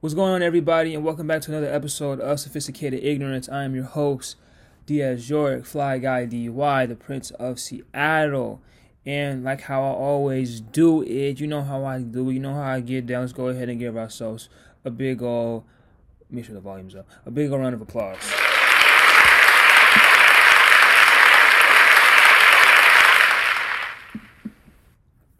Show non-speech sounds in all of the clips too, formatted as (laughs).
What's going on, everybody, and welcome back to another episode of Sophisticated Ignorance. I am your host, Diaz Yorick, Fly Guy DY, the Prince of Seattle. And like how I always do it, you know how I do it, you know how I get down. Let's go ahead and give ourselves a big old, make sure the volume's up, a big old round of applause.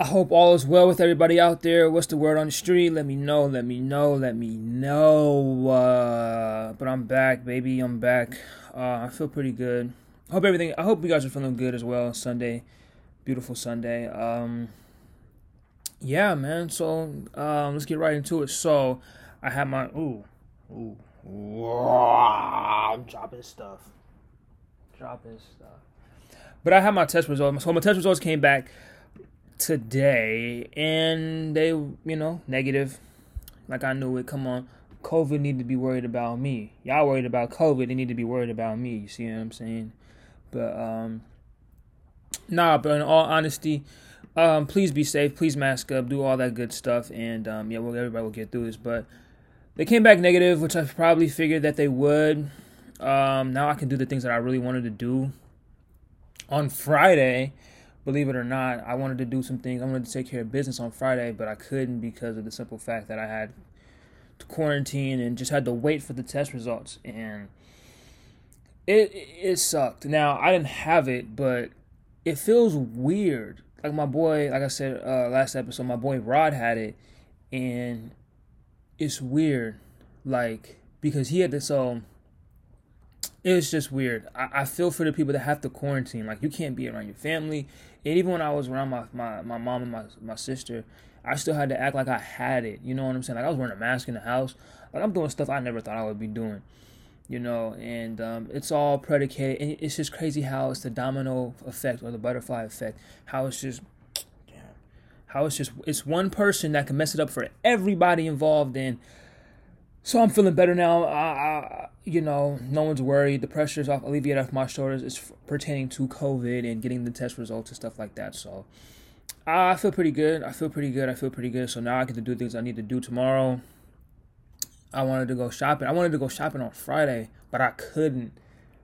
I hope all is well with everybody out there. What's the word on the street? Let me know. Let me know. Let me know. Uh, but I'm back, baby. I'm back. Uh, I feel pretty good. Hope everything. I hope you guys are feeling good as well. Sunday, beautiful Sunday. Um, yeah, man. So um, let's get right into it. So I had my ooh, ooh, I'm dropping stuff, dropping stuff. But I had my test results. So my test results came back today, and they, you know, negative. Like I knew it. Come on, COVID need to be worried about me. Y'all worried about COVID. They need to be worried about me. You see what I'm saying? But um, nah. But in all honesty, um, please be safe. Please mask up. Do all that good stuff. And um, yeah, well, everybody will get through this. But they came back negative, which I probably figured that they would. Um, now I can do the things that I really wanted to do on Friday believe it or not, I wanted to do some things. I wanted to take care of business on Friday, but I couldn't because of the simple fact that I had to quarantine and just had to wait for the test results. And it it sucked. Now I didn't have it, but it feels weird. Like my boy, like I said uh, last episode, my boy Rod had it, and it's weird. Like because he had this so it's just weird. I, I feel for the people that have to quarantine. Like you can't be around your family. And even when I was around my, my, my mom and my my sister, I still had to act like I had it. You know what I'm saying? Like I was wearing a mask in the house. Like I'm doing stuff I never thought I would be doing. You know, and um, it's all predicated. And it's just crazy how it's the domino effect or the butterfly effect. How it's just, damn, how it's just it's one person that can mess it up for everybody involved. And so I'm feeling better now. I, I, you know, no one's worried. The pressure is off, alleviated off my shoulders. It's pertaining to COVID and getting the test results and stuff like that. So I feel pretty good. I feel pretty good. I feel pretty good. So now I get to do things I need to do tomorrow. I wanted to go shopping. I wanted to go shopping on Friday, but I couldn't.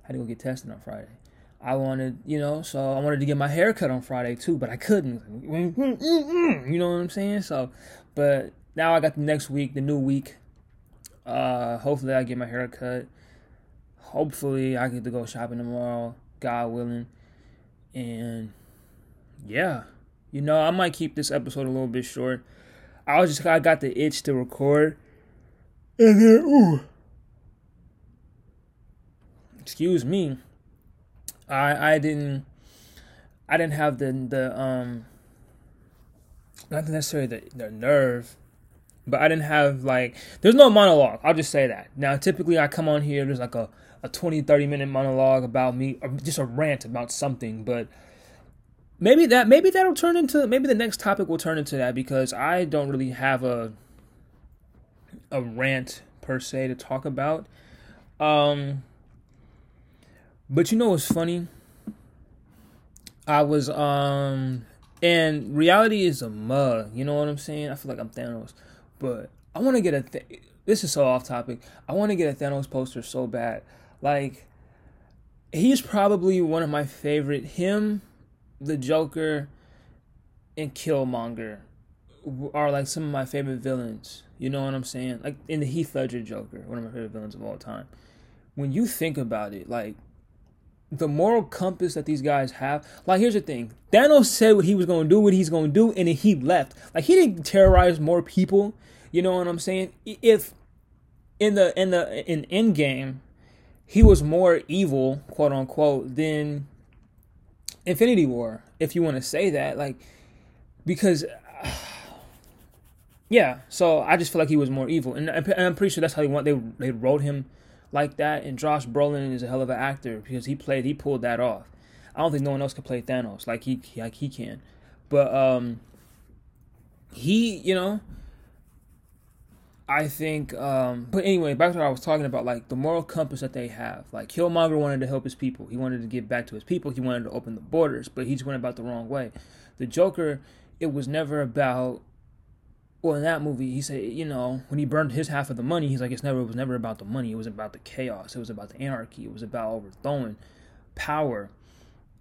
I had to go get tested on Friday. I wanted, you know, so I wanted to get my hair cut on Friday too, but I couldn't. You know what I'm saying? So, but now I got the next week, the new week. Uh, hopefully I get my hair cut. Hopefully I get to go shopping tomorrow, God willing. And yeah, you know, I might keep this episode a little bit short. I was just I got the itch to record. And then ooh. Excuse me. I I didn't I didn't have the the um not necessarily the, the nerve but I didn't have like there's no monologue. I'll just say that. Now typically I come on here there's like a a 20 30 minute monologue about me or just a rant about something, but maybe that maybe that'll turn into maybe the next topic will turn into that because I don't really have a a rant per se to talk about. Um but you know what's funny? I was um and reality is a mug, you know what I'm saying? I feel like I'm Thanos. But I want to get a. Th- this is so off topic. I want to get a Thanos poster so bad. Like, he's probably one of my favorite. Him, the Joker, and Killmonger are like some of my favorite villains. You know what I'm saying? Like in the Heath Ledger Joker, one of my favorite villains of all time. When you think about it, like the moral compass that these guys have. Like, here's the thing: Thanos said what he was going to do, what he's going to do, and then he left. Like, he didn't terrorize more people. You know what I'm saying? If in the in the in Endgame, he was more evil, quote unquote, than Infinity War, if you want to say that, like, because. (sighs) Yeah, so I just feel like he was more evil, and I'm pretty sure that's how they want. They they wrote him like that. And Josh Brolin is a hell of an actor because he played, he pulled that off. I don't think no one else could play Thanos like he like he can. But um, he, you know, I think. Um, but anyway, back to what I was talking about, like the moral compass that they have. Like Killmonger wanted to help his people. He wanted to give back to his people. He wanted to open the borders, but he just went about the wrong way. The Joker, it was never about well, in that movie, he said, you know, when he burned his half of the money, he's like, it's never, it was never about the money. It was about the chaos. It was about the anarchy. It was about overthrowing power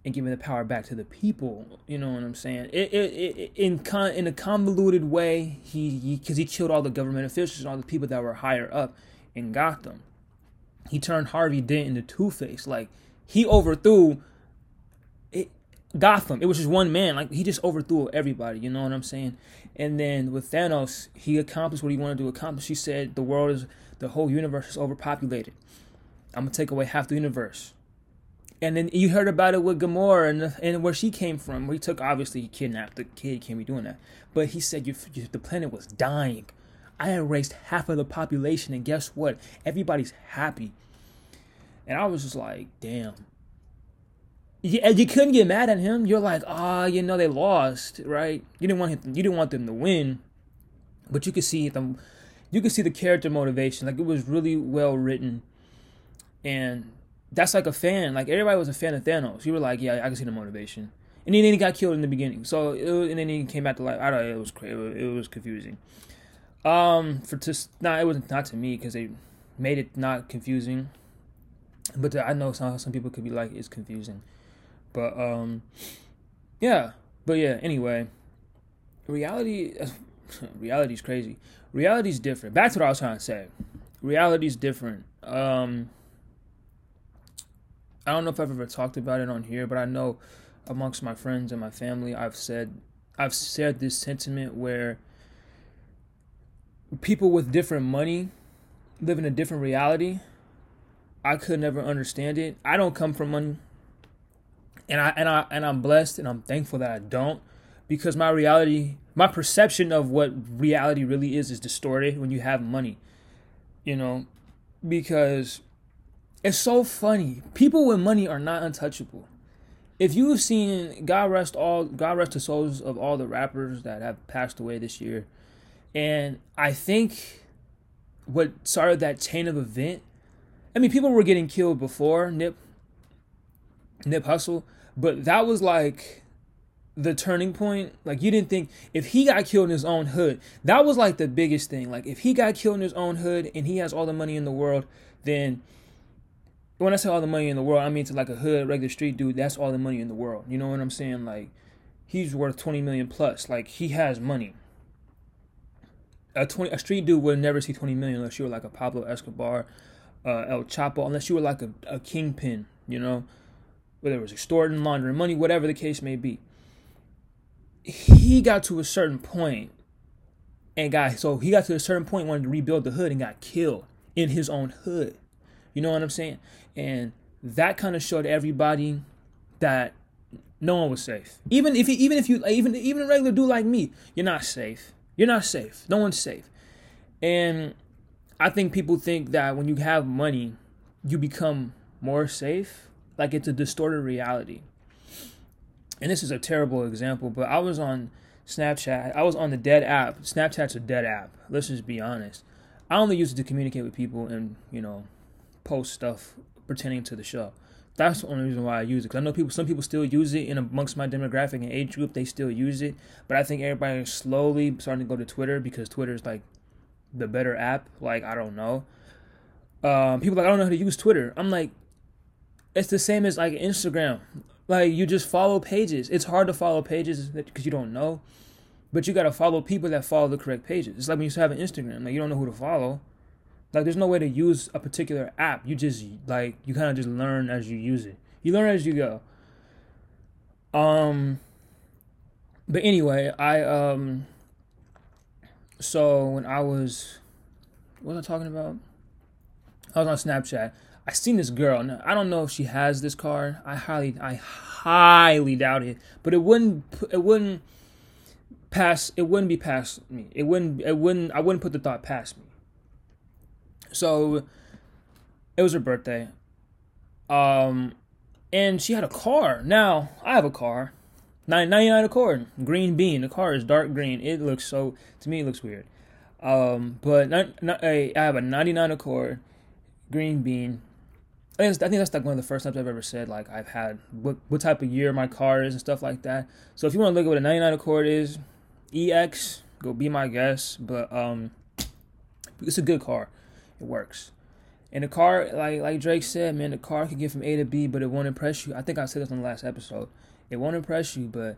and giving the power back to the people. You know what I'm saying? It, it, it in con, in a convoluted way, he because he, he killed all the government officials and all the people that were higher up in Gotham. He turned Harvey Dent into Two Face. Like he overthrew it, Gotham. It was just one man. Like he just overthrew everybody. You know what I'm saying? And then with Thanos, he accomplished what he wanted to accomplish. He said the world is the whole universe is overpopulated. I'm gonna take away half the universe and then you heard about it with Gamora and and where she came from. He took obviously he kidnapped the kid. Can't be doing that. But he said you, you, the planet was dying. I erased half of the population, and guess what? Everybody's happy. And I was just like, damn. You, you couldn't get mad at him. You're like, ah, oh, you know they lost, right? You didn't want him. You didn't want them to win, but you could see them. You could see the character motivation. Like it was really well written, and that's like a fan. Like everybody was a fan of Thanos. You were like, yeah, I can see the motivation. And then he got killed in the beginning. So it, and then he came back to life. I don't know. It was crazy. It was confusing. Um, for to nah, it was not to me because they made it not confusing. But I know some some people could be like it's confusing. But um, yeah. But yeah. Anyway, reality (laughs) reality is crazy. Reality's different. To what I was trying to say. Reality's different. Um I don't know if I've ever talked about it on here, but I know amongst my friends and my family, I've said I've said this sentiment where people with different money live in a different reality. I could never understand it. I don't come from money. And I and I and I'm blessed and I'm thankful that I don't because my reality, my perception of what reality really is is distorted when you have money. You know, because it's so funny. People with money are not untouchable. If you've seen God rest all God rest the souls of all the rappers that have passed away this year, and I think what started that chain of event. I mean, people were getting killed before Nip Nip Hussle, but that was like the turning point. Like you didn't think if he got killed in his own hood, that was like the biggest thing. Like if he got killed in his own hood and he has all the money in the world, then when I say all the money in the world, I mean to like a hood, regular street dude. That's all the money in the world. You know what I'm saying? Like, he's worth 20 million plus. Like, he has money. A 20, a street dude would never see 20 million unless you were like a Pablo Escobar, uh, El Chapo, unless you were like a, a kingpin. You know, whether it was extorting, laundering money, whatever the case may be. He got to a certain point, and got so he got to a certain point, wanted to rebuild the hood, and got killed in his own hood. You know what I'm saying? And that kind of showed everybody that no one was safe. Even if you, even if you even even a regular dude like me, you're not safe. You're not safe. No one's safe. And I think people think that when you have money, you become more safe. Like it's a distorted reality. And this is a terrible example, but I was on Snapchat. I was on the dead app. Snapchat's a dead app. Let's just be honest. I only use it to communicate with people and, you know, post stuff pertaining to the show. That's the only reason why I use it. Cause I know people, some people still use it, and amongst my demographic and age group, they still use it. But I think everybody is slowly starting to go to Twitter because Twitter is like the better app. Like I don't know. Um, people like I don't know how to use Twitter. I'm like, it's the same as like Instagram. Like you just follow pages. It's hard to follow pages because you don't know, but you gotta follow people that follow the correct pages. It's like when you have an Instagram. Like you don't know who to follow. Like there's no way to use a particular app. You just like you kind of just learn as you use it. You learn as you go. Um but anyway, I um so when I was what was I talking about? I was on Snapchat. I seen this girl. Now, I don't know if she has this card. I highly I highly doubt it. But it wouldn't it wouldn't pass it wouldn't be past me. It wouldn't it wouldn't I wouldn't put the thought past me. So it was her birthday. Um, and she had a car. Now I have a car, 99 Accord, green bean. The car is dark green. It looks so to me it looks weird. Um, but not, not, I have a 99 Accord, green bean. I think that's like one of the first times I've ever said like I've had what what type of year my car is and stuff like that. So if you want to look at what a 99 Accord is, EX go be my guest. But um, it's a good car. It works. And the car, like like Drake said, man, the car can get from A to B, but it won't impress you. I think I said this on the last episode. It won't impress you, but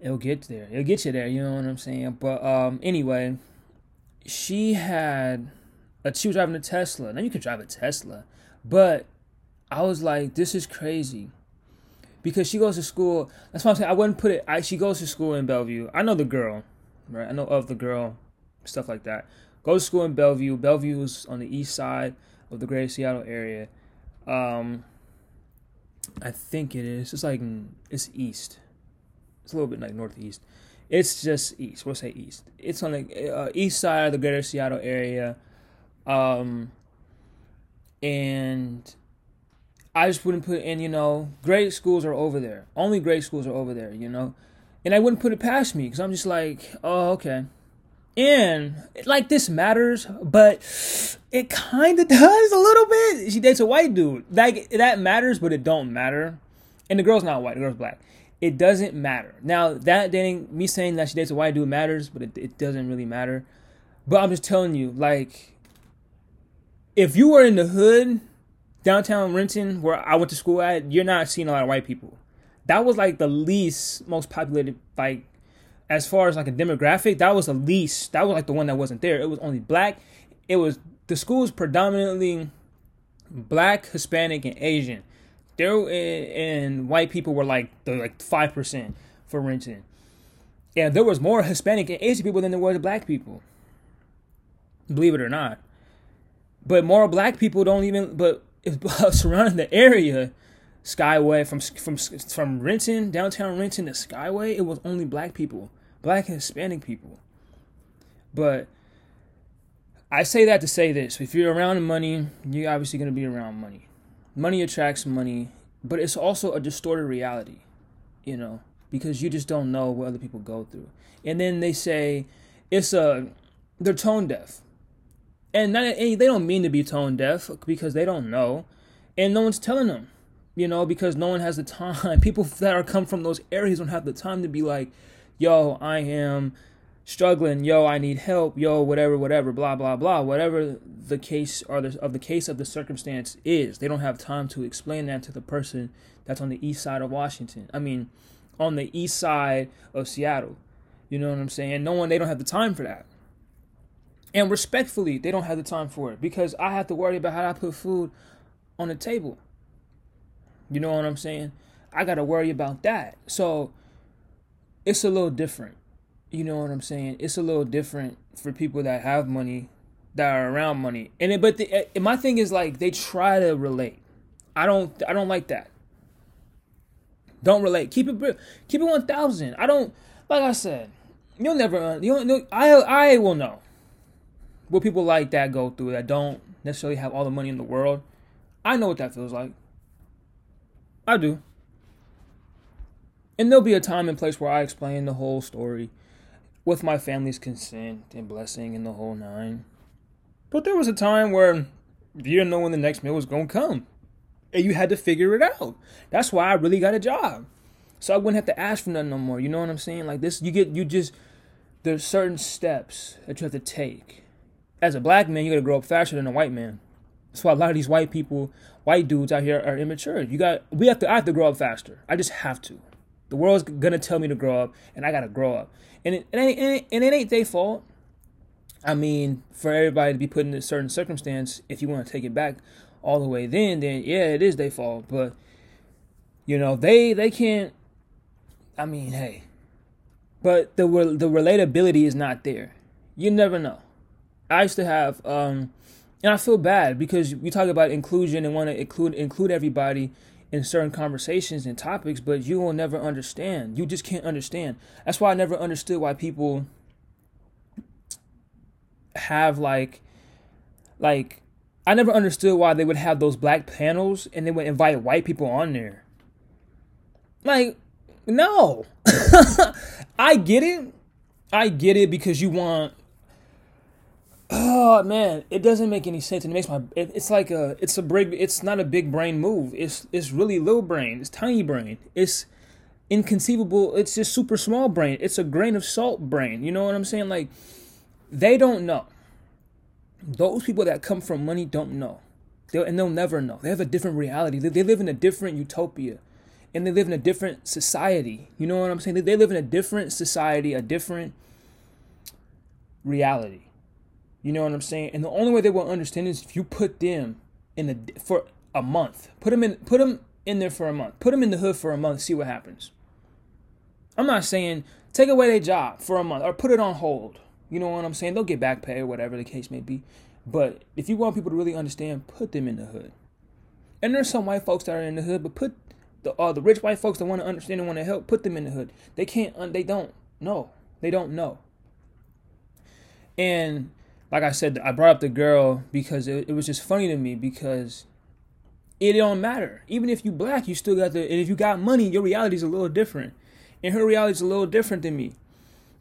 it'll get there. It'll get you there. You know what I'm saying? But um, anyway, she had a she was driving a Tesla. Now you can drive a Tesla, but I was like, this is crazy. Because she goes to school. That's why I'm saying I wouldn't put it. I, she goes to school in Bellevue. I know the girl, right? I know of the girl, stuff like that. Go to school in Bellevue. Bellevue is on the east side of the greater Seattle area. Um, I think it is. It's like it's east. It's a little bit like northeast. It's just east. We'll say east. It's on the uh, east side of the greater Seattle area. Um, and I just wouldn't put in, you know, great schools are over there. Only great schools are over there, you know? And I wouldn't put it past me because I'm just like, oh, okay. And like this matters, but it kind of does a little bit. She dates a white dude. Like that matters, but it don't matter. And the girl's not white. The girl's black. It doesn't matter. Now that dating, me saying that she dates a white dude matters, but it, it doesn't really matter. But I'm just telling you, like, if you were in the hood, downtown Renton, where I went to school at, you're not seeing a lot of white people. That was like the least most populated like as far as like a demographic, that was the least. That was like the one that wasn't there. It was only black. It was the school was predominantly black, Hispanic, and Asian. There and white people were like the like five percent for Renton. Yeah, there was more Hispanic and Asian people than there were black people. Believe it or not. But more black people don't even. But (laughs) uh, surrounding the area, Skyway from from from Renton downtown Renton to Skyway, it was only black people black and Hispanic people. But I say that to say this if you're around money, you're obviously going to be around money. Money attracts money, but it's also a distorted reality, you know, because you just don't know what other people go through. And then they say it's a, they're tone deaf. And, not, and they don't mean to be tone deaf because they don't know. And no one's telling them, you know, because no one has the time. (laughs) People that are come from those areas don't have the time to be like, yo, I am struggling, yo, I need help, yo, whatever, whatever, blah, blah, blah, whatever the case or the, of the case of the circumstance is. They don't have time to explain that to the person that's on the east side of Washington. I mean, on the east side of Seattle. You know what I'm saying? No one, they don't have the time for that. And respectfully, they don't have the time for it because I have to worry about how I put food on the table. You know what I'm saying? I got to worry about that. So it's a little different. You know what I'm saying? It's a little different for people that have money, that are around money. And it, but the, it, eh, my thing is like they try to relate. I don't I don't like that. Don't relate. Keep it keep it 1000. I don't like I said, you'll never you don't know I I will know what people like that go through that don't necessarily have all the money in the world. I know what that feels like. I do. And there'll be a time and place where I explain the whole story with my family's consent and blessing and the whole nine. But there was a time where you didn't know when the next meal was going to come. And you had to figure it out. That's why I really got a job. So I wouldn't have to ask for nothing no more. You know what I'm saying? Like this, you get, you just, there's certain steps that you have to take. As a black man, you got to grow up faster than a white man. That's why a lot of these white people, white dudes out here are immature. You got, we have to, I have to grow up faster. I just have to. The world's gonna tell me to grow up, and I gotta grow up. And it, it ain't, and it ain't their fault. I mean, for everybody to be put in a certain circumstance, if you want to take it back all the way, then then yeah, it is their fault. But you know, they they can't. I mean, hey, but the the relatability is not there. You never know. I used to have, um, and I feel bad because we talk about inclusion and want to include include everybody in certain conversations and topics, but you will never understand. You just can't understand. That's why I never understood why people have like like I never understood why they would have those black panels and they would invite white people on there. Like, no. (laughs) I get it. I get it because you want Oh man, it doesn't make any sense. It makes my it, it's like a it's a big it's not a big brain move. It's it's really little brain. It's tiny brain. It's inconceivable. It's just super small brain. It's a grain of salt brain. You know what I'm saying? Like they don't know. Those people that come from money don't know. They'll, and they'll never know. They have a different reality. They, they live in a different utopia. And they live in a different society. You know what I'm saying? They live in a different society, a different reality. You know what I'm saying? And the only way they will understand is if you put them in a for a month. Put them in put them in there for a month. Put them in the hood for a month. See what happens. I'm not saying take away their job for a month or put it on hold. You know what I'm saying? They'll get back pay or whatever the case may be. But if you want people to really understand, put them in the hood. And there's some white folks that are in the hood, but put the uh, the rich white folks that want to understand and want to help, put them in the hood. They can't. They don't know. They don't know. And like I said, I brought up the girl because it, it was just funny to me because it don't matter. Even if you black, you still got the. And if you got money, your reality is a little different, and her reality is a little different than me.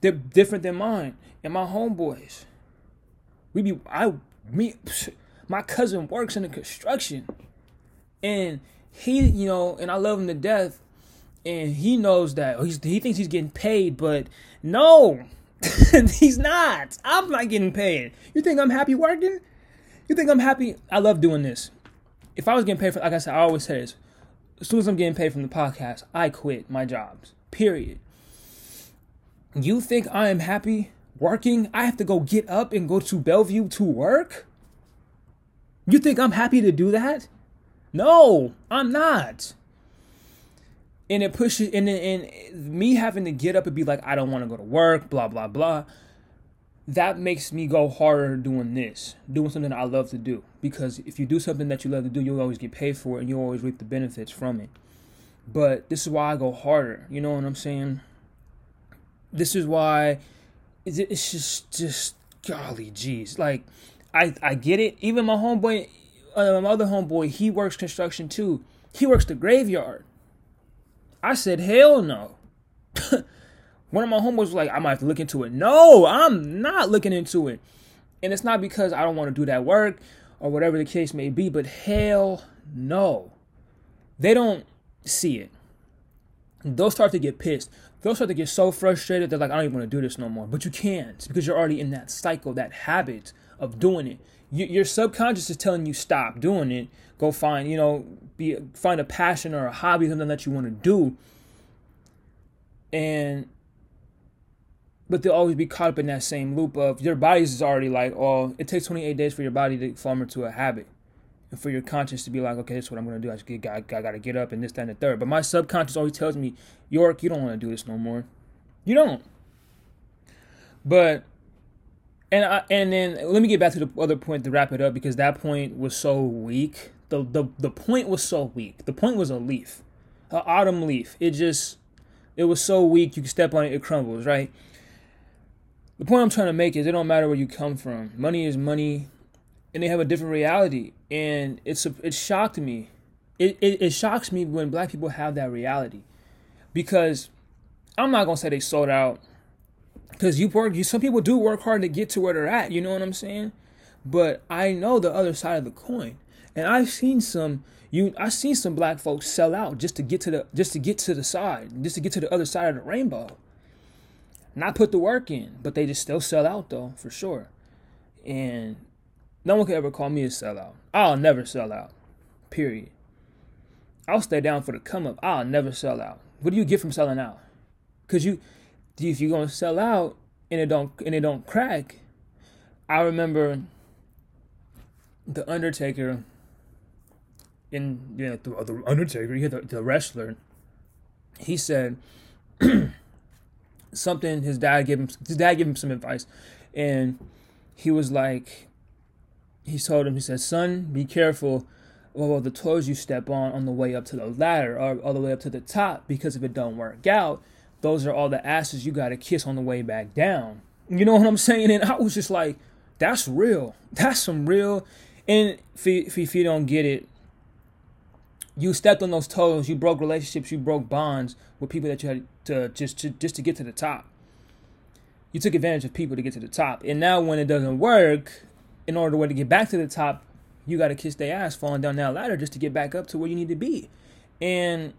They're different than mine and my homeboys. We be I me (sniffs) my cousin works in the construction, and he you know and I love him to death, and he knows that he's, he thinks he's getting paid, but no, (laughs) he's not. I'm not getting paid. You think I'm happy working? You think I'm happy? I love doing this. If I was getting paid for, like I said, I always say this. As soon as I'm getting paid from the podcast, I quit my jobs. Period. You think I am happy working? I have to go get up and go to Bellevue to work? You think I'm happy to do that? No, I'm not. And it pushes, and, and me having to get up and be like, I don't want to go to work, blah, blah, blah. That makes me go harder doing this, doing something I love to do. Because if you do something that you love to do, you'll always get paid for it and you'll always reap the benefits from it. But this is why I go harder. You know what I'm saying? This is why it's just, just golly jeez. Like, I, I get it. Even my homeboy, uh, my other homeboy, he works construction too. He works the graveyard. I said, hell no. (laughs) One of my homeboys was like, I might have to look into it. No, I'm not looking into it. And it's not because I don't want to do that work or whatever the case may be, but hell no. They don't see it. They'll start to get pissed. They'll start to get so frustrated, they're like, I don't even want to do this no more. But you can't because you're already in that cycle, that habit of doing it. Your subconscious is telling you stop doing it. Go find, you know, be find a passion or a hobby, something that you want to do. And but they'll always be caught up in that same loop of your body's is already like, oh, it takes 28 days for your body to form into a habit. And for your conscience to be like, okay, this is what I'm gonna do. I get, I, gotta get up and this, that, and the third. But my subconscious always tells me, York, you don't want to do this no more. You don't. But and I, and then let me get back to the other point to wrap it up because that point was so weak. The the the point was so weak. The point was a leaf, an autumn leaf. It just it was so weak you can step on it, it crumbles, right? The point I'm trying to make is it don't matter where you come from. Money is money, and they have a different reality. And it's it shocked me. It, it it shocks me when black people have that reality, because I'm not gonna say they sold out because you work you some people do work hard to get to where they're at you know what i'm saying but i know the other side of the coin and i've seen some you i've seen some black folks sell out just to get to the just to get to the side just to get to the other side of the rainbow. Not put the work in but they just still sell out though for sure. And no one could ever call me a sellout. I'll never sell out period. I'll stay down for the come up. I'll never sell out. What do you get from selling out? Because you if you're gonna sell out and it don't and it don't crack, I remember the Undertaker in you know the, the Undertaker, yeah, the, the wrestler. He said (clears throat) something. His dad gave him. His dad gave him some advice, and he was like, he told him. He said, "Son, be careful." Well, the toes you step on on the way up to the ladder or all the way up to the top because if it don't work out, those are all the asses you got to kiss on the way back down. You know what I'm saying? And I was just like, that's real. That's some real. And if, if you don't get it, you stepped on those toes. You broke relationships. You broke bonds with people that you had to just to just to get to the top. You took advantage of people to get to the top. And now when it doesn't work, in order to get back to the top, you got to kiss their ass falling down that ladder just to get back up to where you need to be. And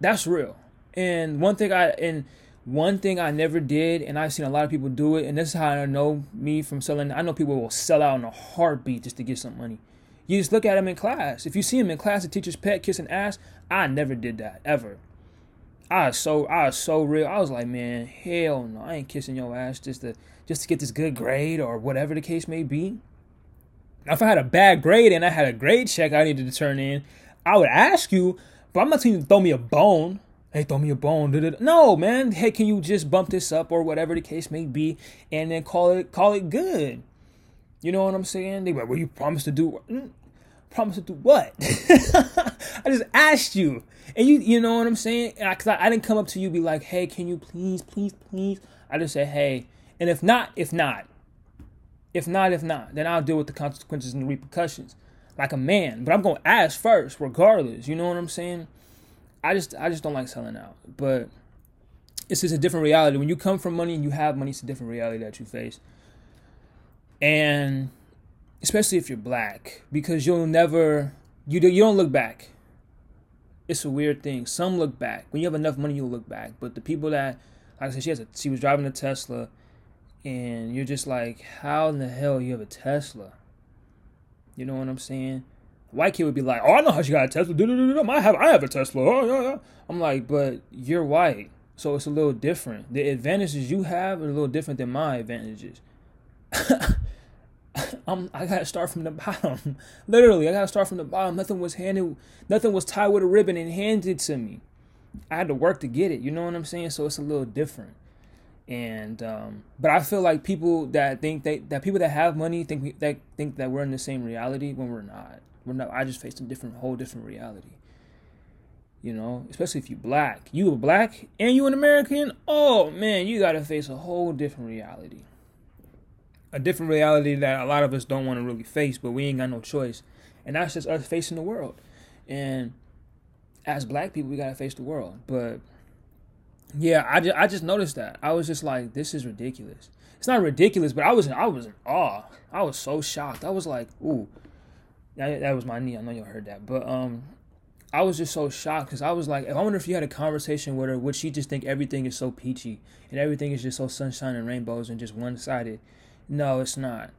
that's real. And one thing I and one thing I never did, and I've seen a lot of people do it, and this is how I know me from selling. I know people will sell out in a heartbeat just to get some money. You just look at them in class. If you see them in class, the teacher's pet kissing ass. I never did that ever. I was so I was so real. I was like, man, hell no, I ain't kissing your ass just to just to get this good grade or whatever the case may be. Now, if I had a bad grade and I had a grade check I needed to turn in, I would ask you, but I'm not telling you to throw me a bone hey, throw me a bone. No, man. Hey, can you just bump this up or whatever the case may be, and then call it call it good? You know what I'm saying? They were, well, you promised to do. Mm, promise to do what? (laughs) I just asked you, and you you know what I'm saying? I, I, I, didn't come up to you be like, hey, can you please, please, please? I just said, hey, and if not, if not, if not, if not, then I'll deal with the consequences and the repercussions like a man. But I'm gonna ask first, regardless. You know what I'm saying? I just I just don't like selling out. But it's just a different reality. When you come from money and you have money, it's a different reality that you face. And especially if you're black, because you'll never you do you don't look back. It's a weird thing. Some look back. When you have enough money, you'll look back. But the people that, like I said, she has a, she was driving a Tesla, and you're just like, how in the hell you have a Tesla? You know what I'm saying? white kid would be like, "Oh, I know how she got a Tesla. I have, I have a Tesla." Oh, yeah, yeah. I'm like, but you're white, so it's a little different. The advantages you have are a little different than my advantages. (laughs) I'm, I gotta start from the bottom. (laughs) Literally, I gotta start from the bottom. Nothing was handed, nothing was tied with a ribbon and handed to me. I had to work to get it. You know what I'm saying? So it's a little different. And um, but I feel like people that think they that people that have money think we, that think that we're in the same reality when we're not. We're not. I just faced a different, whole different reality. You know, especially if you black, you a black and you an American. Oh man, you gotta face a whole different reality. A different reality that a lot of us don't want to really face, but we ain't got no choice, and that's just us facing the world. And as black people, we gotta face the world. But yeah, I just I just noticed that. I was just like, this is ridiculous. It's not ridiculous, but I was I was in awe. I was so shocked. I was like, ooh, that, that was my knee. I know y'all heard that, but um, I was just so shocked because I was like, I wonder if you had a conversation with her, would she just think everything is so peachy and everything is just so sunshine and rainbows and just one sided? No, it's not.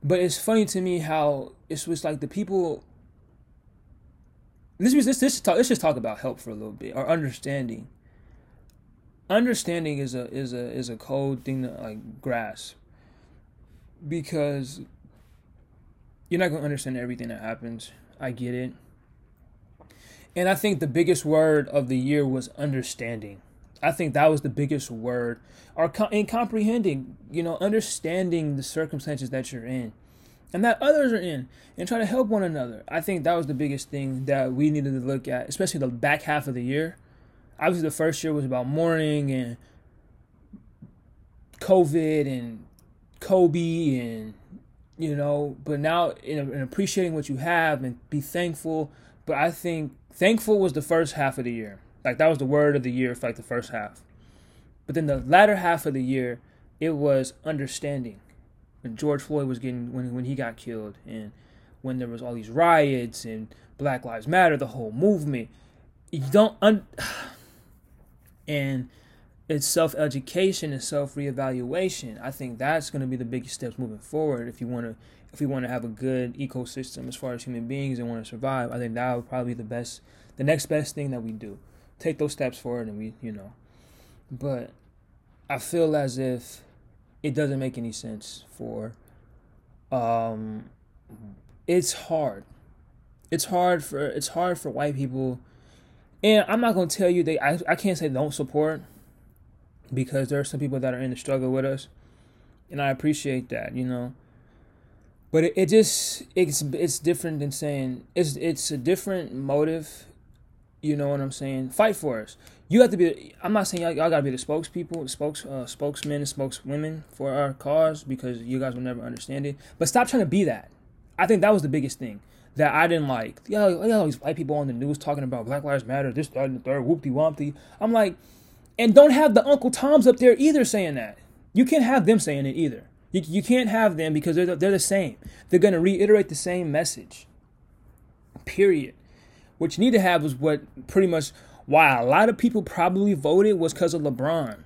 But it's funny to me how it was like the people. This this this talk. Let's just talk about help for a little bit or understanding. Understanding is a is a is a cold thing to like grasp because you're not to understand everything that happens. I get it. And I think the biggest word of the year was understanding. I think that was the biggest word, or in comprehending, you know, understanding the circumstances that you're in and that others are in and try to help one another. I think that was the biggest thing that we needed to look at, especially the back half of the year. Obviously, the first year was about mourning and COVID and Kobe and you know but now in, in, appreciating what you have and be thankful but i think thankful was the first half of the year like that was the word of the year for like the first half but then the latter half of the year it was understanding when george floyd was getting when, when he got killed and when there was all these riots and black lives matter the whole movement you don't un- (sighs) and it's self education and self reevaluation. I think that's going to be the biggest steps moving forward. If you want to, if we want to have a good ecosystem as far as human beings and want to survive, I think that would probably be the best, the next best thing that we do. Take those steps forward, and we, you know. But I feel as if it doesn't make any sense for. Um, it's hard. It's hard for it's hard for white people, and I'm not gonna tell you they. I I can't say don't support because there are some people that are in the struggle with us, and I appreciate that, you know. But it, it just it's it's different than saying it's it's a different motive. You know what I'm saying? Fight for us. You have to be. I'm not saying y'all, y'all gotta be the spokespeople, the spokes uh, spokesmen and spokeswomen for our cause because you guys will never understand it. But stop trying to be that. I think that was the biggest thing that I didn't like. Yeah, you know, all these white people on the news talking about Black Lives Matter, this, that, and the third, whoopty wompty. I'm like, and don't have the Uncle Toms up there either saying that. You can't have them saying it either. You, you can't have them because they're the, they're the same. They're going to reiterate the same message. Period. What you need to have is what pretty much why a lot of people probably voted was because of LeBron.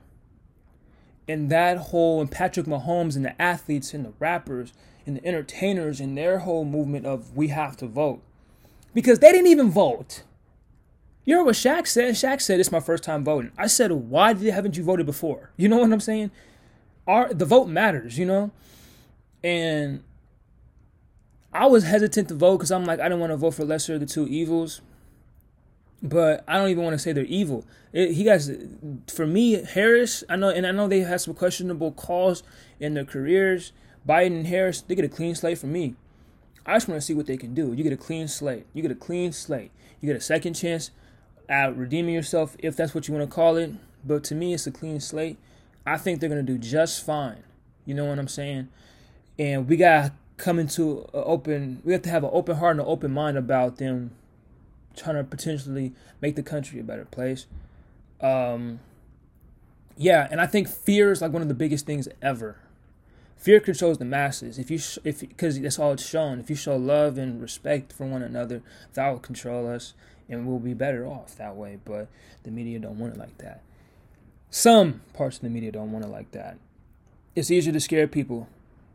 And that whole and Patrick Mahomes and the athletes and the rappers and the entertainers and their whole movement of we have to vote. Because they didn't even vote. You know what Shaq said? Shaq said it's my first time voting. I said, why haven't you voted before? You know what I'm saying? Our the vote matters, you know? And I was hesitant to vote because I'm like, I didn't want to vote for lesser of the two evils but I don't even want to say they're evil. It, he guys, for me, Harris. I know, and I know they had some questionable calls in their careers. Biden and Harris, they get a clean slate for me. I just want to see what they can do. You get a clean slate. You get a clean slate. You get a second chance at redeeming yourself, if that's what you want to call it. But to me, it's a clean slate. I think they're gonna do just fine. You know what I'm saying? And we gotta come into an open. We have to have an open heart and an open mind about them trying to potentially make the country a better place. Um, yeah, and I think fear is like one of the biggest things ever. Fear controls the masses. If you, sh- if because that's all it's shown. If you show love and respect for one another, that will control us, and we'll be better off that way. But the media don't want it like that. Some parts of the media don't want it like that. It's easier to scare people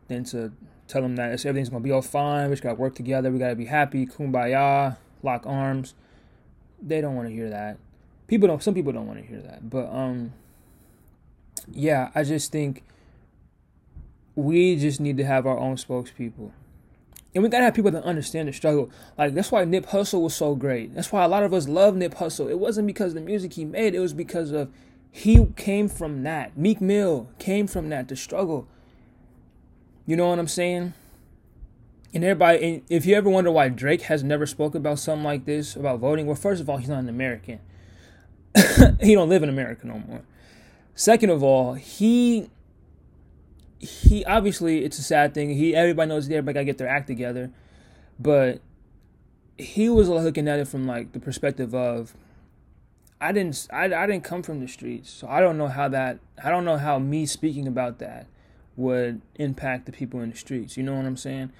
than to tell them that everything's gonna be all fine. We just gotta work together. We gotta be happy. Kumbaya lock arms. They don't want to hear that. People don't. Some people don't want to hear that. But um, yeah, I just think we just need to have our own spokespeople. And we gotta have people that understand the struggle. Like that's why Nip Hussle was so great. That's why a lot of us love Nip Hussle. It wasn't because of the music he made. It was because of he came from that. Meek Mill came from that. The struggle. You know what I'm saying? And everybody, if you ever wonder why Drake has never spoken about something like this about voting, well, first of all, he's not an American. (laughs) he don't live in America no more. Second of all, he he obviously it's a sad thing. He everybody knows everybody gotta get their act together, but he was looking at it from like the perspective of I didn't I, I didn't come from the streets, so I don't know how that I don't know how me speaking about that would impact the people in the streets. You know what I'm saying?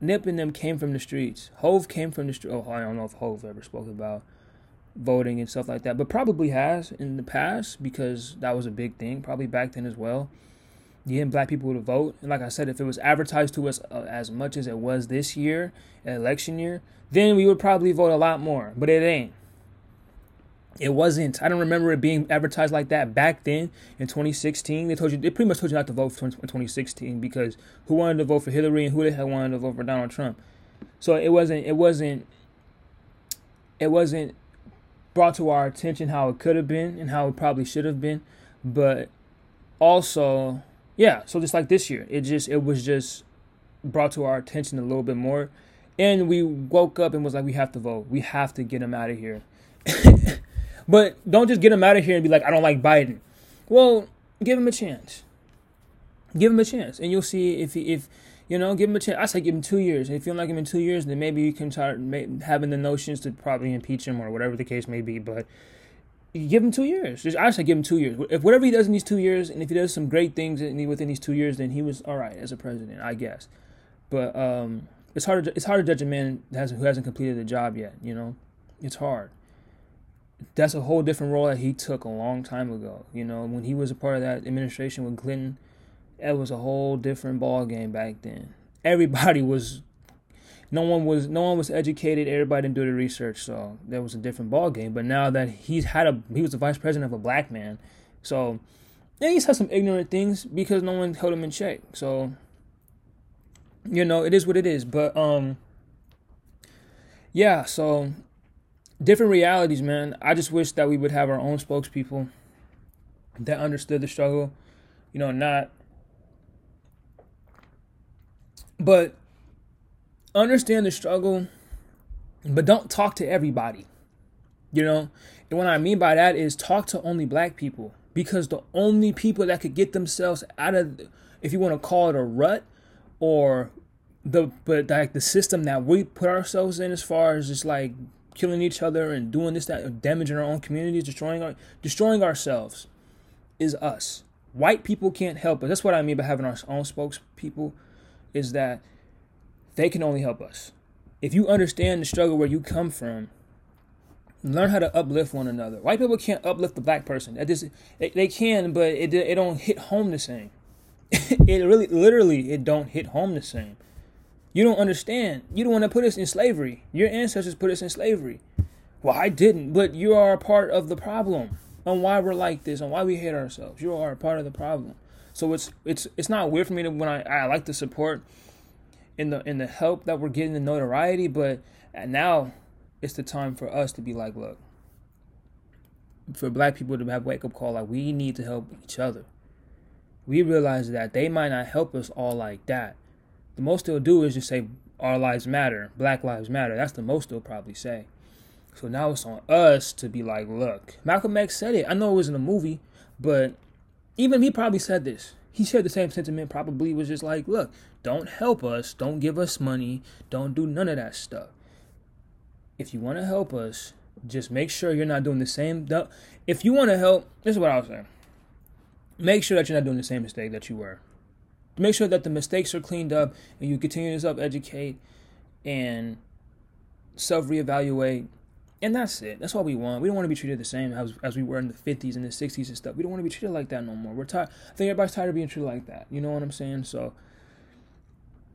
Nip and them came from the streets. Hov came from the street. Oh, I don't know if Hov ever spoke about voting and stuff like that, but probably has in the past because that was a big thing, probably back then as well. Getting black people to vote, and like I said, if it was advertised to us uh, as much as it was this year, election year, then we would probably vote a lot more. But it ain't. It wasn't. I don't remember it being advertised like that back then in 2016. They told you, they pretty much told you not to vote for 2016 because who wanted to vote for Hillary and who the hell wanted to vote for Donald Trump. So it wasn't. It wasn't. It wasn't brought to our attention how it could have been and how it probably should have been, but also, yeah. So just like this year, it just it was just brought to our attention a little bit more, and we woke up and was like, we have to vote. We have to get him out of here. (laughs) But don't just get him out of here and be like, I don't like Biden. Well, give him a chance. Give him a chance, and you'll see if he, if you know, give him a chance. I say give him two years. If you don't like him in two years, then maybe you can start having the notions to probably impeach him or whatever the case may be. But give him two years. Just, I say give him two years. If whatever he does in these two years, and if he does some great things within these two years, then he was all right as a president, I guess. But um, it's hard. To, it's hard to judge a man who hasn't, who hasn't completed the job yet. You know, it's hard that's a whole different role that he took a long time ago. You know, when he was a part of that administration with Clinton, it was a whole different ball game back then. Everybody (laughs) was no one was no one was educated, everybody didn't do the research, so that was a different ball game. But now that he's had a he was the vice president of a black man. So yeah, he's had some ignorant things because no one held him in check. So you know, it is what it is. But um yeah, so different realities, man. I just wish that we would have our own spokespeople that understood the struggle, you know, not but understand the struggle, but don't talk to everybody. You know, and what I mean by that is talk to only black people because the only people that could get themselves out of, if you want to call it a rut, or the but like the system that we put ourselves in as far as just like killing each other and doing this, that, damaging our own communities, destroying our, destroying ourselves, is us. White people can't help us. That's what I mean by having our own spokespeople, is that they can only help us. If you understand the struggle where you come from, Learn how to uplift one another. White people can't uplift the black person. That they, they can, but it it don't hit home the same. (laughs) it really, literally, it don't hit home the same. You don't understand. You don't want to put us in slavery. Your ancestors put us in slavery. Well, I didn't, but you are a part of the problem on why we're like this, on why we hate ourselves. You are a part of the problem. So it's it's it's not weird for me to when I, I like the support in the in the help that we're getting the notoriety, but now it's the time for us to be like, look, for black people to have wake up call like we need to help each other. We realize that they might not help us all like that. The most they'll do is just say our lives matter, black lives matter. That's the most they'll probably say. So now it's on us to be like, look, Malcolm X said it. I know it was in a movie, but even he probably said this. He shared the same sentiment, probably was just like, look, don't help us, don't give us money, don't do none of that stuff. If you want to help us, just make sure you're not doing the same. If you want to help, this is what I was saying. Make sure that you're not doing the same mistake that you were. Make sure that the mistakes are cleaned up and you continue to self educate and self reevaluate and that's it. That's all we want. We don't want to be treated the same as, as we were in the 50s and the 60s and stuff. We don't want to be treated like that no more. We're tired. I think everybody's tired of being treated like that. You know what I'm saying? So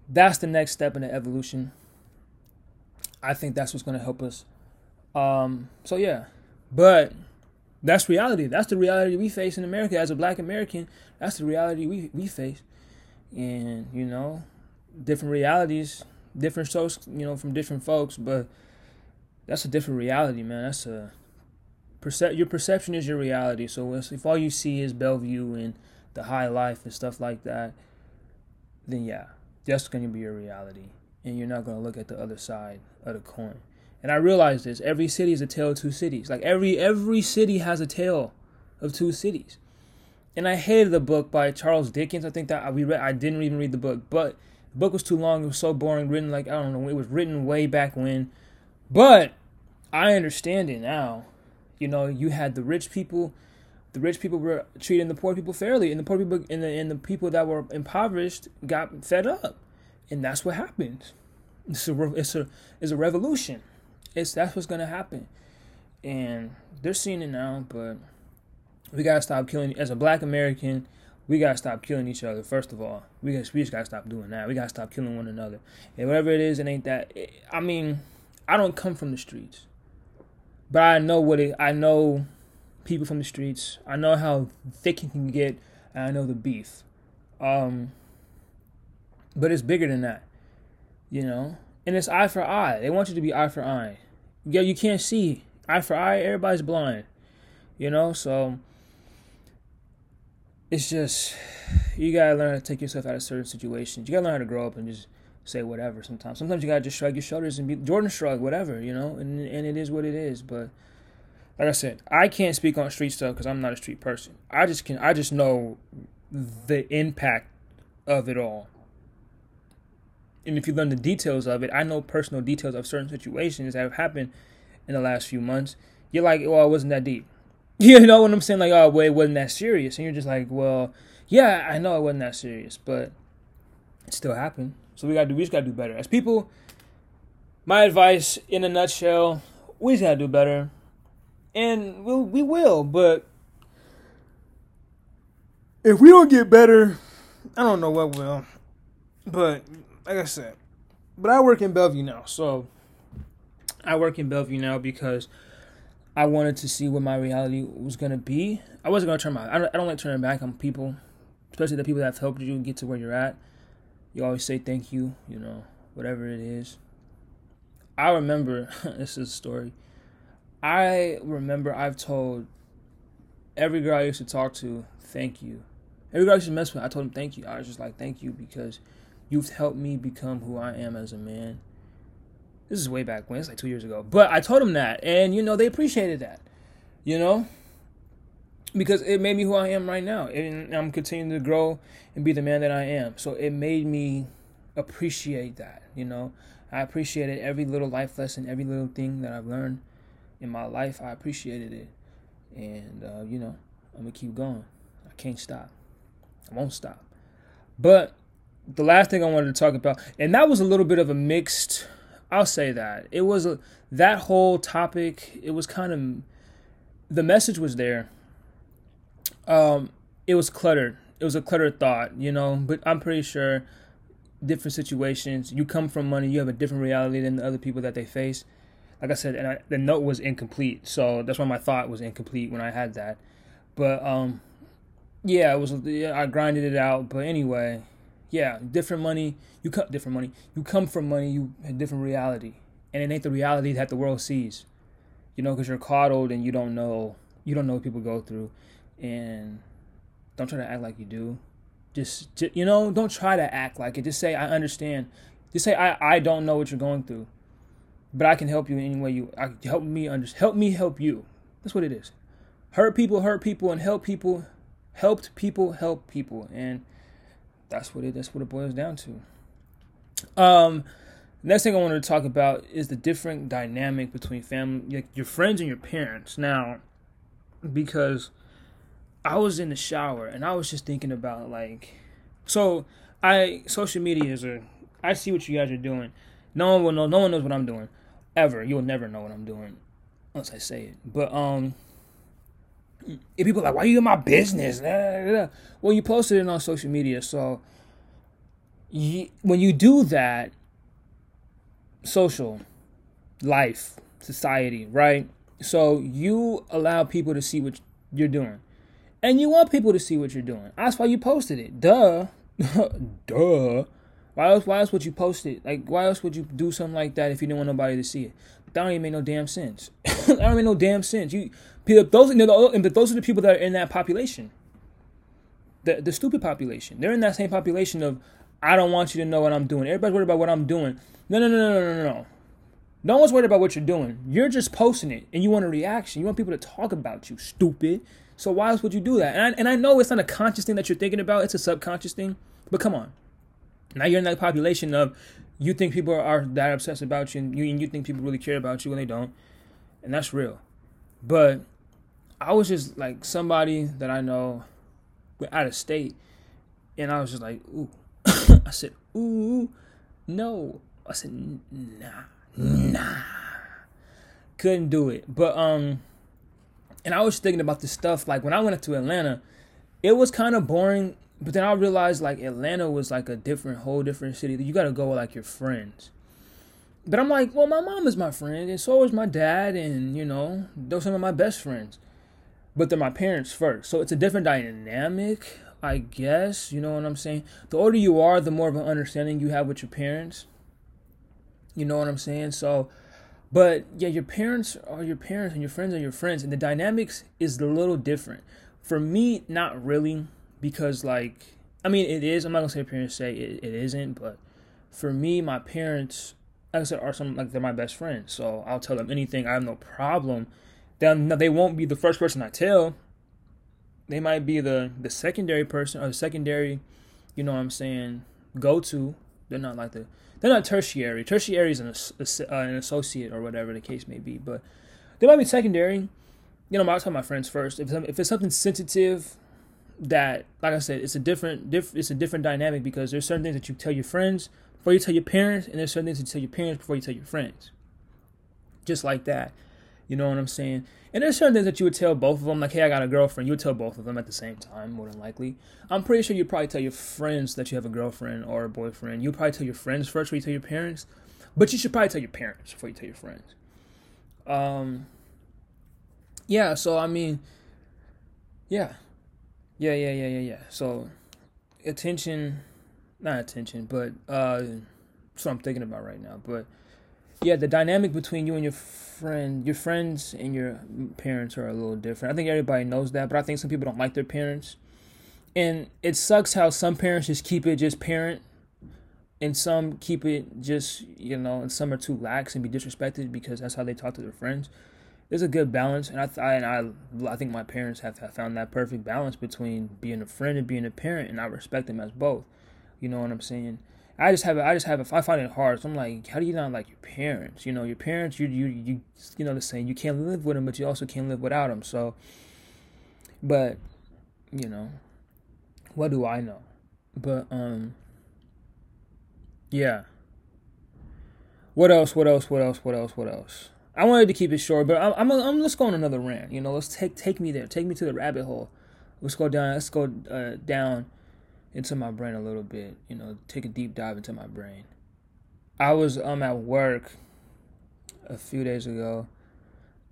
that's the next step in the evolution. I think that's what's going to help us. Um, so yeah, but that's reality. That's the reality we face in America as a Black American. That's the reality we we face, and you know, different realities, different folks, you know, from different folks, but that's a different reality, man. That's a percep- your perception is your reality. So if all you see is Bellevue and the high life and stuff like that, then yeah, that's going to be your reality, and you're not going to look at the other side of the coin. And I realize this: every city is a tale of two cities. Like every every city has a tale of two cities. And I hated the book by Charles Dickens. I think that we read. I didn't even read the book, but the book was too long. It was so boring. Written like I don't know. It was written way back when but I understand it now. You know, you had the rich people. The rich people were treating the poor people fairly, and the poor people and the, and the people that were impoverished got fed up, and that's what happened. It's a it's a it's a revolution. It's that's what's gonna happen, and they're seeing it now. But we gotta stop killing. As a Black American, we gotta stop killing each other. First of all, we just we just gotta stop doing that. We gotta stop killing one another. And whatever it is, it ain't that. It, I mean I don't come from the streets, but I know what it. I know people from the streets. I know how thick it can get, and I know the beef. Um, but it's bigger than that, you know. And it's eye for eye. They want you to be eye for eye. Yeah, you can't see eye for eye. Everybody's blind, you know. So it's just you gotta learn to take yourself out of certain situations. You gotta learn how to grow up and just say whatever sometimes. Sometimes you gotta just shrug your shoulders and be Jordan shrug, whatever, you know, and and it is what it is. But like I said, I can't speak on street stuff because I'm not a street person. I just can I just know the impact of it all. And if you learn the details of it, I know personal details of certain situations that have happened in the last few months. You're like, well, it wasn't that deep. (laughs) You know what I'm saying? Like, oh, well, it wasn't that serious. And you're just like, well, yeah, I know it wasn't that serious, but it still happened. So we gotta do. We just gotta do better as people. My advice, in a nutshell, we just gotta do better, and we'll we will. But if we don't get better, I don't know what will. But like I said, but I work in Bellevue now, so I work in Bellevue now because I wanted to see what my reality was gonna be. I wasn't gonna turn my. I don't, I don't like turning back on people, especially the people that have helped you get to where you're at you always say thank you, you know, whatever it is. I remember, (laughs) this is a story. I remember I've told every girl I used to talk to, thank you. Every girl I used to mess with, I told them thank you. I was just like, thank you because you've helped me become who I am as a man. This is way back when, it's like two years ago. But I told them that, and you know, they appreciated that. You know? because it made me who I am right now, and I'm continuing to grow and be the man that I am. So it made me appreciate that. You know, I appreciated every little life lesson, every little thing that I've learned in my life. I appreciated it, and uh, you know, I'm gonna keep going. I can't stop. I won't stop. But the last thing I wanted to talk about, and that was a little bit of a mixed. I'll say that it was a that whole topic. It was kind of the message was there. Um, it was cluttered. It was a cluttered thought, you know. But I'm pretty sure different situations. You come from money. You have a different reality than the other people that they face. Like I said, and I, the note was incomplete, so that's why my thought was incomplete when I had that. But um, yeah, it was. Yeah, I grinded it out. But anyway, yeah, different money. You cut different money. You come from money. You have different reality, and it ain't the reality that the world sees. You know, because you're coddled and you don't know. You don't know what people go through, and don't try to act like you do. Just, just you know, don't try to act like it. Just say I understand. Just say I I don't know what you're going through, but I can help you in any way you. I help me under help me help you. That's what it is. Hurt people, hurt people, and help people. Helped people, help people, and that's what it. That's what it boils down to. Um, next thing I wanted to talk about is the different dynamic between family, like your friends and your parents. Now, because I was in the shower and I was just thinking about like, so I social media is a. I see what you guys are doing. No one will know. No one knows what I'm doing, ever. You'll never know what I'm doing, unless I say it. But um, people are like, why are you in my business? Well, you posted it on social media, so when you do that, social life, society, right? So you allow people to see what you're doing and you want people to see what you're doing. That's why you posted it. Duh, (laughs) duh. Why else? Why else would you post it? Like, why else would you do something like that if you didn't want nobody to see it? That don't even make no damn sense. (laughs) that don't make no damn sense. You, those, and those are the people that are in that population. The the stupid population. They're in that same population of I don't want you to know what I'm doing. Everybody's worried about what I'm doing. No, no, no, no, no, no, no. No one's worried about what you're doing. You're just posting it, and you want a reaction. You want people to talk about you. Stupid. So why else would you do that? And I, and I know it's not a conscious thing that you're thinking about, it's a subconscious thing. But come on. Now you're in that population of you think people are, that obsessed about you and, you and you think people really care about you when they don't. And that's real. But I was just like somebody that I know went out of state. And I was just like, ooh. (coughs) I said, ooh, no. I said, nah, nah. Couldn't do it. But um and I was thinking about this stuff like when I went up to Atlanta, it was kind of boring. But then I realized like Atlanta was like a different, whole different city. You got to go with like your friends. But I'm like, well, my mom is my friend, and so is my dad, and you know, those are some of my best friends. But they're my parents first, so it's a different dynamic, I guess. You know what I'm saying? The older you are, the more of an understanding you have with your parents. You know what I'm saying? So but yeah, your parents are your parents and your friends are your friends, and the dynamics is a little different. For me, not really, because like I mean it is. I'm not gonna say parents say it, it isn't, but for me, my parents, like I said, are some like they're my best friends. So I'll tell them anything. I have no problem. Then they won't be the first person I tell. They might be the the secondary person or the secondary, you know what I'm saying, go to. They're not like the they're not tertiary. Tertiary is an, uh, an associate or whatever the case may be, but they might be secondary. You know, I'll tell my friends first. If if it's something sensitive, that like I said, it's a different diff, it's a different dynamic because there's certain things that you tell your friends before you tell your parents, and there's certain things you tell your parents before you tell your friends. Just like that. You know what I'm saying? And there's certain things that you would tell both of them, like, hey, I got a girlfriend. You would tell both of them at the same time, more than likely. I'm pretty sure you'd probably tell your friends that you have a girlfriend or a boyfriend. You'd probably tell your friends first before you tell your parents. But you should probably tell your parents before you tell your friends. Um, yeah, so I mean, yeah. Yeah, yeah, yeah, yeah, yeah. So, attention, not attention, but, uh, that's what I'm thinking about right now. But, yeah, the dynamic between you and your friend, your friends and your parents are a little different. I think everybody knows that, but I think some people don't like their parents. And it sucks how some parents just keep it just parent and some keep it just, you know, and some are too lax and be disrespected because that's how they talk to their friends. There's a good balance, and I, th- and I, I think my parents have, have found that perfect balance between being a friend and being a parent, and I respect them as both. You know what I'm saying? I just have I just have I find it hard. So I'm like, how do you not like your parents? You know, your parents, you you you you know the saying, you can't live with them, but you also can't live without them. So, but you know, what do I know? But um, yeah. what else? What else? What else? What else? What else? I wanted to keep it short, but I'm, I'm, I'm let's go on another rant. You know, let's take take me there. Take me to the rabbit hole. Let's go down. Let's go uh, down into my brain a little bit. You know, take a deep dive into my brain. I was um at work a few days ago,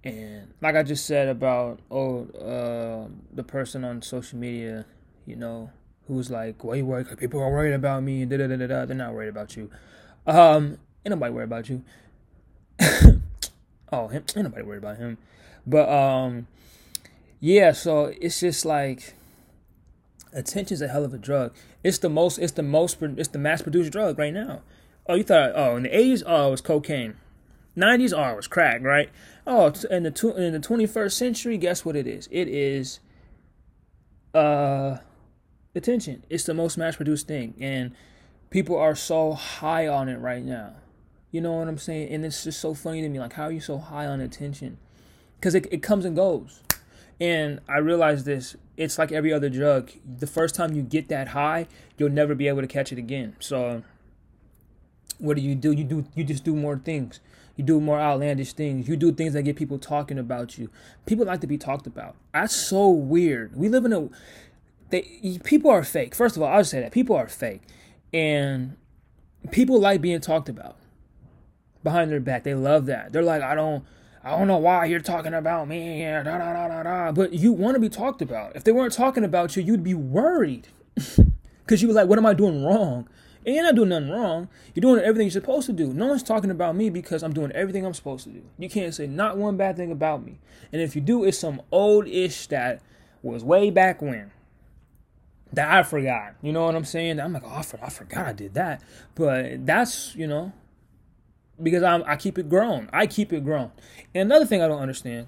and like I just said about oh uh, the person on social media, you know, who's like, "Why you worry? People are worried about me." Da da da da. They're not worried about you. Um, ain't nobody worried about you. (coughs) oh, him, ain't nobody worried about him. But um, yeah. So it's just like attention's a hell of a drug. It's the most. It's the most. It's the mass produced drug right now. Oh, you thought? Oh, in the eighties, oh, it was cocaine. Nineties, oh, it was crack, right? Oh, in the in the twenty first century, guess what it is? It is uh attention. It's the most mass produced thing, and people are so high on it right now. You know what I'm saying? And it's just so funny to me. Like, how are you so high on attention? Because it, it comes and goes. And I realized this. It's like every other drug. The first time you get that high, you'll never be able to catch it again. So, what do you do? You do you just do more things. You do more outlandish things. You do things that get people talking about you. People like to be talked about. That's so weird. We live in a they people are fake. First of all, I'll just say that people are fake, and people like being talked about behind their back. They love that. They're like, I don't, I don't know why you're talking about me. Da, da, da, da, da. But you want to be talked about. If they weren't talking about you, you'd be worried (laughs) because you were like, what am I doing wrong? And you're not doing nothing wrong. You're doing everything you're supposed to do. No one's talking about me because I'm doing everything I'm supposed to do. You can't say not one bad thing about me. And if you do, it's some old ish that was way back when that I forgot. You know what I'm saying? I'm like, oh, I forgot, I forgot I did that. But that's, you know, because I'm, I keep it grown. I keep it grown. And another thing I don't understand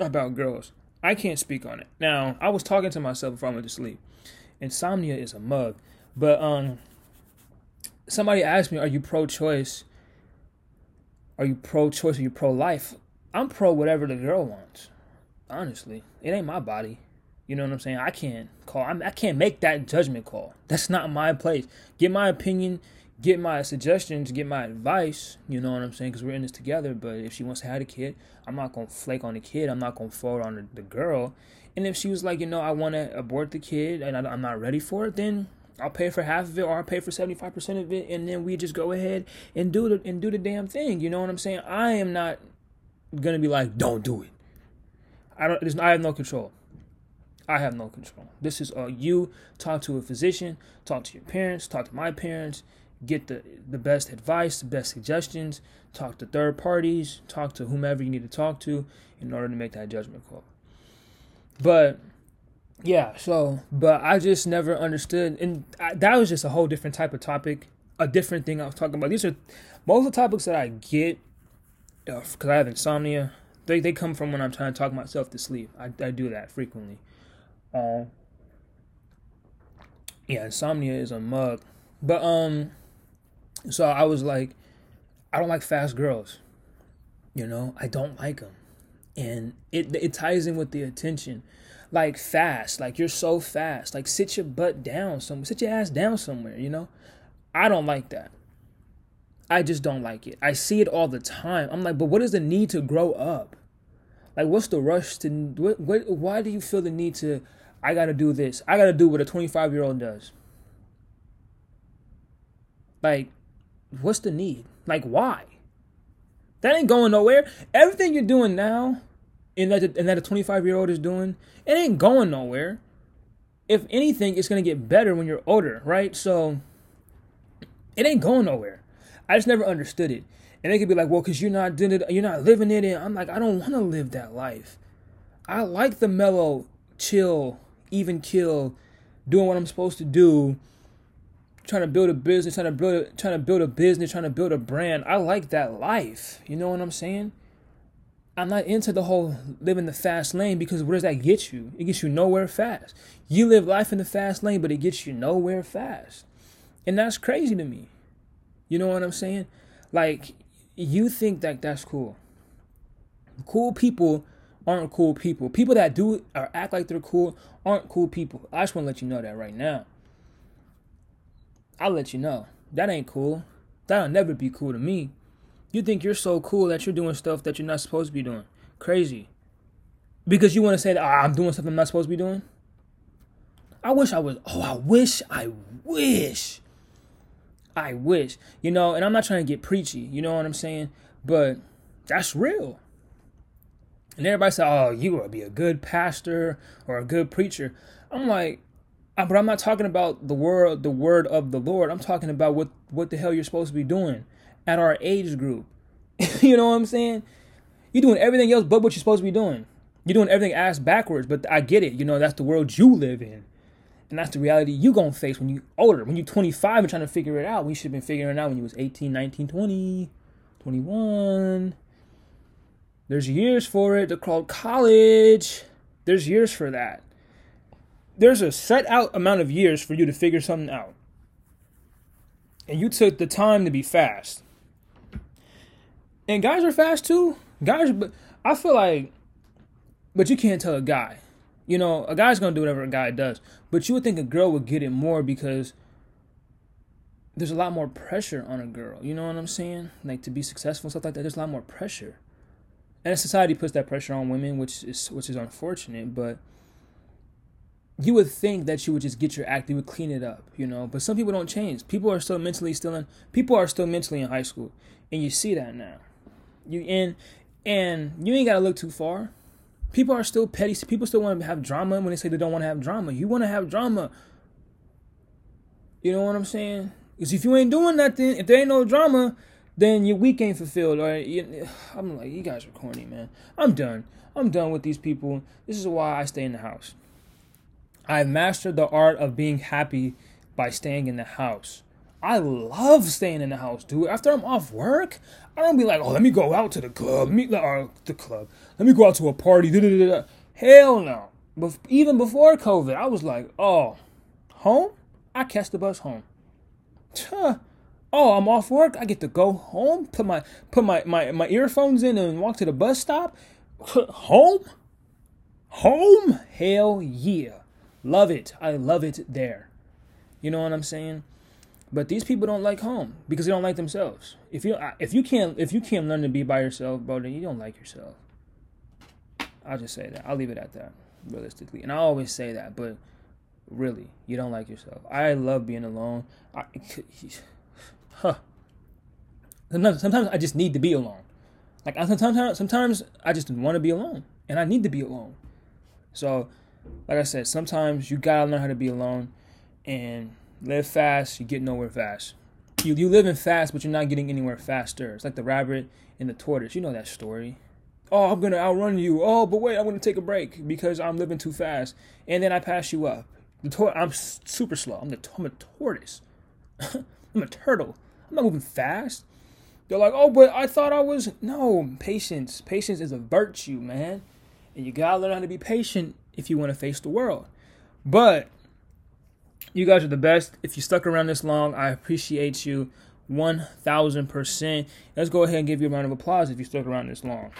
about girls, I can't speak on it. Now, I was talking to myself before I went to sleep. Insomnia is a mug. But um, somebody asked me, are you pro-choice? Are you pro-choice or you pro-life? I'm pro whatever the girl wants. Honestly, it ain't my body. You know what I'm saying? I can't call. I'm, I can't make that judgment call. That's not my place. Get my opinion, get my suggestions, get my advice. You know what I'm saying? Because we're in this together. But if she wants to have a kid, I'm not gonna flake on the kid. I'm not gonna forward on the, the girl. And if she was like, you know, I want to abort the kid and I, I'm not ready for it, then I'll pay for half of it, or I'll pay for seventy five percent of it, and then we just go ahead and do the and do the damn thing. You know what I'm saying? I am not gonna be like, don't do it. I don't. I have no control. I have no control. This is all you talk to a physician, talk to your parents, talk to my parents, get the the best advice, the best suggestions, talk to third parties, talk to whomever you need to talk to in order to make that judgment call. But yeah, so but I just never understood, and I, that was just a whole different type of topic, a different thing I was talking about. These are most of the topics that I get because uh, I have insomnia. They they come from when I'm trying to talk myself to sleep. I I do that frequently. Uh, yeah, insomnia is a mug. But um, so I was like, I don't like fast girls. You know, I don't like them, and it it ties in with the attention. Like fast, like you're so fast. Like sit your butt down somewhere, sit your ass down somewhere. You know, I don't like that. I just don't like it. I see it all the time. I'm like, but what is the need to grow up? Like, what's the rush to? What? what why do you feel the need to? I got to do this. I got to do what a 25 year old does. Like, what's the need? Like, why? That ain't going nowhere. Everything you're doing now, and that and that a 25 year old is doing, it ain't going nowhere. If anything, it's gonna get better when you're older, right? So, it ain't going nowhere. I just never understood it. And they could be like, well, because you're not doing it, you're not living it. And I'm like, I don't want to live that life. I like the mellow, chill even kill doing what I'm supposed to do, trying to build a business, trying to build a, trying to build a business, trying to build a brand. I like that life. You know what I'm saying? I'm not into the whole living the fast lane because where does that get you? It gets you nowhere fast. You live life in the fast lane, but it gets you nowhere fast. And that's crazy to me. You know what I'm saying? Like, you think that that's cool. Cool people aren't cool people. People that do or act like they're cool aren't cool people. I just want to let you know that right now. I'll let you know. That ain't cool. That'll never be cool to me. You think you're so cool that you're doing stuff that you're not supposed to be doing. Crazy. Because you want to say that oh, I'm doing something I'm not supposed to be doing. I wish I was. Oh, I wish. I wish. I wish. You know, and I'm not trying to get preachy. You know what I'm saying? But that's real. And everybody say, "Oh, you will be a good pastor or a good preacher." I'm like, but I'm not talking about the word, the word of the Lord. I'm talking about what what the hell you're supposed to be doing at our age group. (laughs) you know what I'm saying? You're doing everything else but what you're supposed to be doing. You're doing everything ass backwards. But I get it. You know that's the world you live in, and that's the reality you gonna face when you older. When you're 25 and trying to figure it out. We should have been figuring it out when you was 18, 19, 20, 21. There's years for it. They're called college. There's years for that. There's a set out amount of years for you to figure something out. And you took the time to be fast. And guys are fast too. Guys, but I feel like, but you can't tell a guy. You know, a guy's gonna do whatever a guy does. But you would think a girl would get it more because there's a lot more pressure on a girl. You know what I'm saying? Like to be successful and stuff like that. There's a lot more pressure and society puts that pressure on women, which is which is unfortunate. But you would think that you would just get your act, you would clean it up, you know. But some people don't change. People are still mentally still in. People are still mentally in high school, and you see that now. You in, and you ain't gotta look too far. People are still petty. People still want to have drama when they say they don't want to have drama. You want to have drama. You know what I'm saying? Because if you ain't doing nothing, if there ain't no drama, then your week ain't fulfilled. Or I'm like, you guys are corny, man. I'm done. I'm done with these people. This is why I stay in the house. I've mastered the art of being happy by staying in the house. I love staying in the house, dude. After I'm off work, I don't be like, oh, let me go out to the club, meet uh, the club. Let me go out to a party. Da-da-da-da. Hell no. But even before COVID, I was like, oh, home? I catch the bus home. Oh, I'm off work. I get to go home, put my put my, my, my earphones in and walk to the bus stop. (laughs) Home? Home? Hell yeah. Love it. I love it there. You know what I'm saying? But these people don't like home because they don't like themselves. If you if you can't if you can't learn to be by yourself, bro, then you don't like yourself. I'll just say that. I'll leave it at that, realistically. And I always say that, but really, you don't like yourself. I love being alone. I, (sighs) huh. Sometimes, sometimes I just need to be alone. Like sometimes, sometimes I just want to be alone, and I need to be alone. So, like I said, sometimes you gotta learn how to be alone, and live fast. You get nowhere fast. You you living fast, but you're not getting anywhere faster. It's like the rabbit and the tortoise. You know that story. Oh, I'm gonna outrun you. Oh, but wait, I'm gonna take a break because I'm living too fast, and then I pass you up. The tor- I'm super slow. I'm the I'm a tortoise. (laughs) I'm a turtle. I'm not moving fast. They're like, oh, but I thought I was. No, patience. Patience is a virtue, man. And you gotta learn how to be patient if you want to face the world. But you guys are the best. If you stuck around this long, I appreciate you 1000%. Let's go ahead and give you a round of applause if you stuck around this long.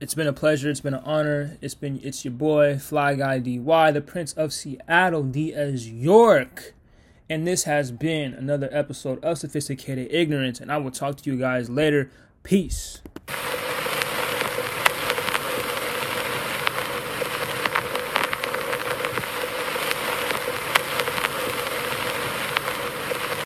It's been a pleasure. It's been an honor. It's been it's your boy Fly Guy DY, the Prince of Seattle, Diaz York, and this has been another episode of Sophisticated Ignorance. And I will talk to you guys later. Peace.